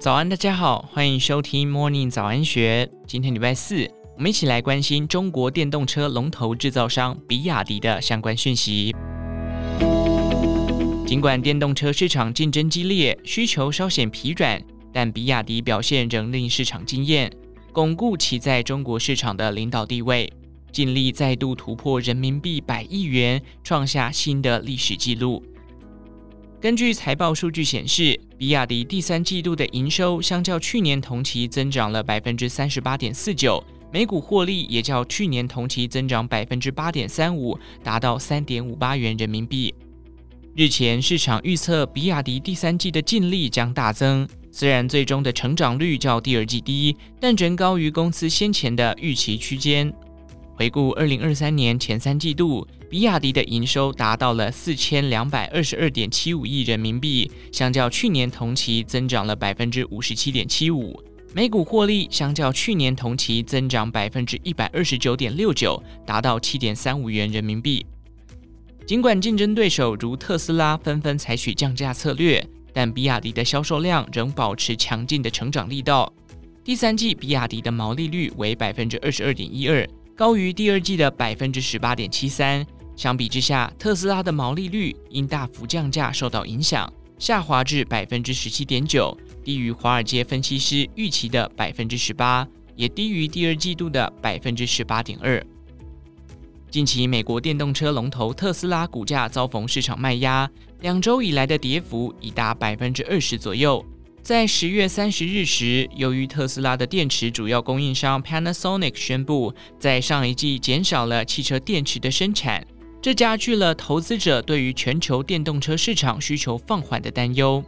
早安，大家好，欢迎收听 Morning 早安学。今天礼拜四，我们一起来关心中国电动车龙头制造商比亚迪的相关讯息。尽管电动车市场竞争激烈，需求稍显疲软，但比亚迪表现仍令市场惊艳，巩固其在中国市场的领导地位。净利再度突破人民币百亿元，创下新的历史纪录。根据财报数据显示，比亚迪第三季度的营收相较去年同期增长了百分之三十八点四九，每股获利也较去年同期增长百分之八点三五，达到三点五八元人民币。日前市场预测比亚迪第三季的净利将大增，虽然最终的成长率较第二季低，但仍高于公司先前的预期区间。回顾二零二三年前三季度，比亚迪的营收达到了四千两百二十二点七五亿人民币，相较去年同期增长了百分之五十七点七五，每股获利相较去年同期增长百分之一百二十九点六九，达到七点三五元人民币。尽管竞争对手如特斯拉纷纷采取降价策略，但比亚迪的销售量仍保持强劲的成长力道。第三季比亚迪的毛利率为百分之二十二点一二。高于第二季的百分之十八点七三。相比之下，特斯拉的毛利率因大幅降价受到影响，下滑至百分之十七点九，低于华尔街分析师预期的百分之十八，也低于第二季度的百分之十八点二。近期，美国电动车龙头特斯拉股价遭逢市场卖压，两周以来的跌幅已达百分之二十左右。在十月三十日时，由于特斯拉的电池主要供应商 Panasonic 宣布在上一季减少了汽车电池的生产，这加剧了投资者对于全球电动车市场需求放缓的担忧。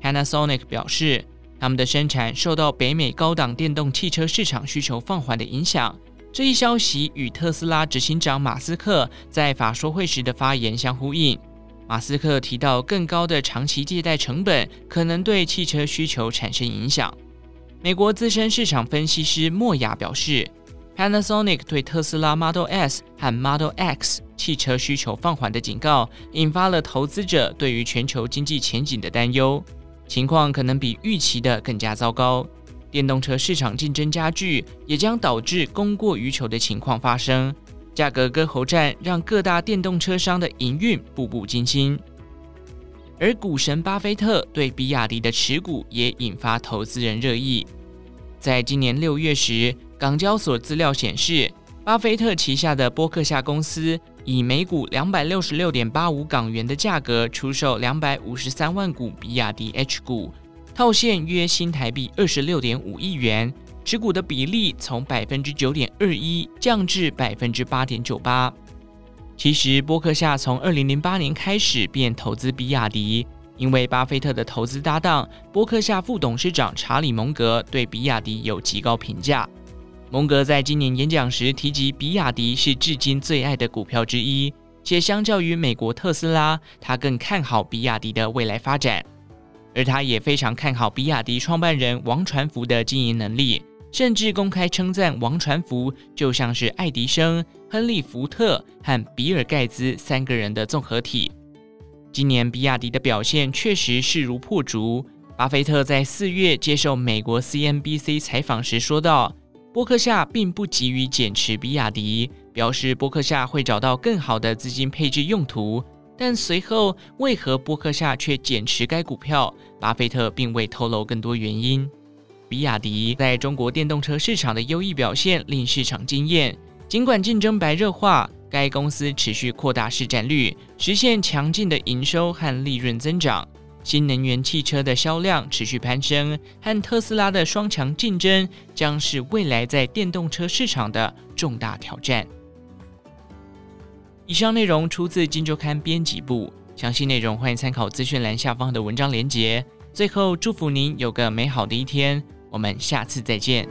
Panasonic 表示，他们的生产受到北美高档电动汽车市场需求放缓的影响。这一消息与特斯拉执行长马斯克在法说会时的发言相呼应。马斯克提到，更高的长期借贷成本可能对汽车需求产生影响。美国资深市场分析师莫亚表示，Panasonic 对特斯拉 Model S 和 Model X 汽车需求放缓的警告，引发了投资者对于全球经济前景的担忧，情况可能比预期的更加糟糕。电动车市场竞争加剧，也将导致供过于求的情况发生。价格割喉战让各大电动车商的营运步步惊心，而股神巴菲特对比亚迪的持股也引发投资人热议。在今年六月时，港交所资料显示，巴菲特旗下的波克夏公司以每股两百六十六点八五港元的价格出售两百五十三万股比亚迪 H 股，套现约新台币二十六点五亿元。持股的比例从百分之九点二一降至百分之八点九八。其实，波克夏从二零零八年开始便投资比亚迪，因为巴菲特的投资搭档波克夏副董事长查理·蒙格对比亚迪有极高评价。蒙格在今年演讲时提及，比亚迪是至今最爱的股票之一，且相较于美国特斯拉，他更看好比亚迪的未来发展。而他也非常看好比亚迪创办人王传福的经营能力。甚至公开称赞王传福就像是爱迪生、亨利·福特和比尔·盖茨三个人的综合体。今年比亚迪的表现确实势如破竹。巴菲特在四月接受美国 CNBC 采访时说道：“伯克夏并不急于减持比亚迪，表示伯克夏会找到更好的资金配置用途。但随后为何伯克夏却减持该股票，巴菲特并未透露更多原因。”比亚迪在中国电动车市场的优异表现令市场惊艳。尽管竞争白热化，该公司持续扩大市占率，实现强劲的营收和利润增长。新能源汽车的销量持续攀升，和特斯拉的双强竞争将是未来在电动车市场的重大挑战。以上内容出自《金周刊》编辑部，详细内容欢迎参考资讯栏下方的文章连结。最后，祝福您有个美好的一天。我们下次再见。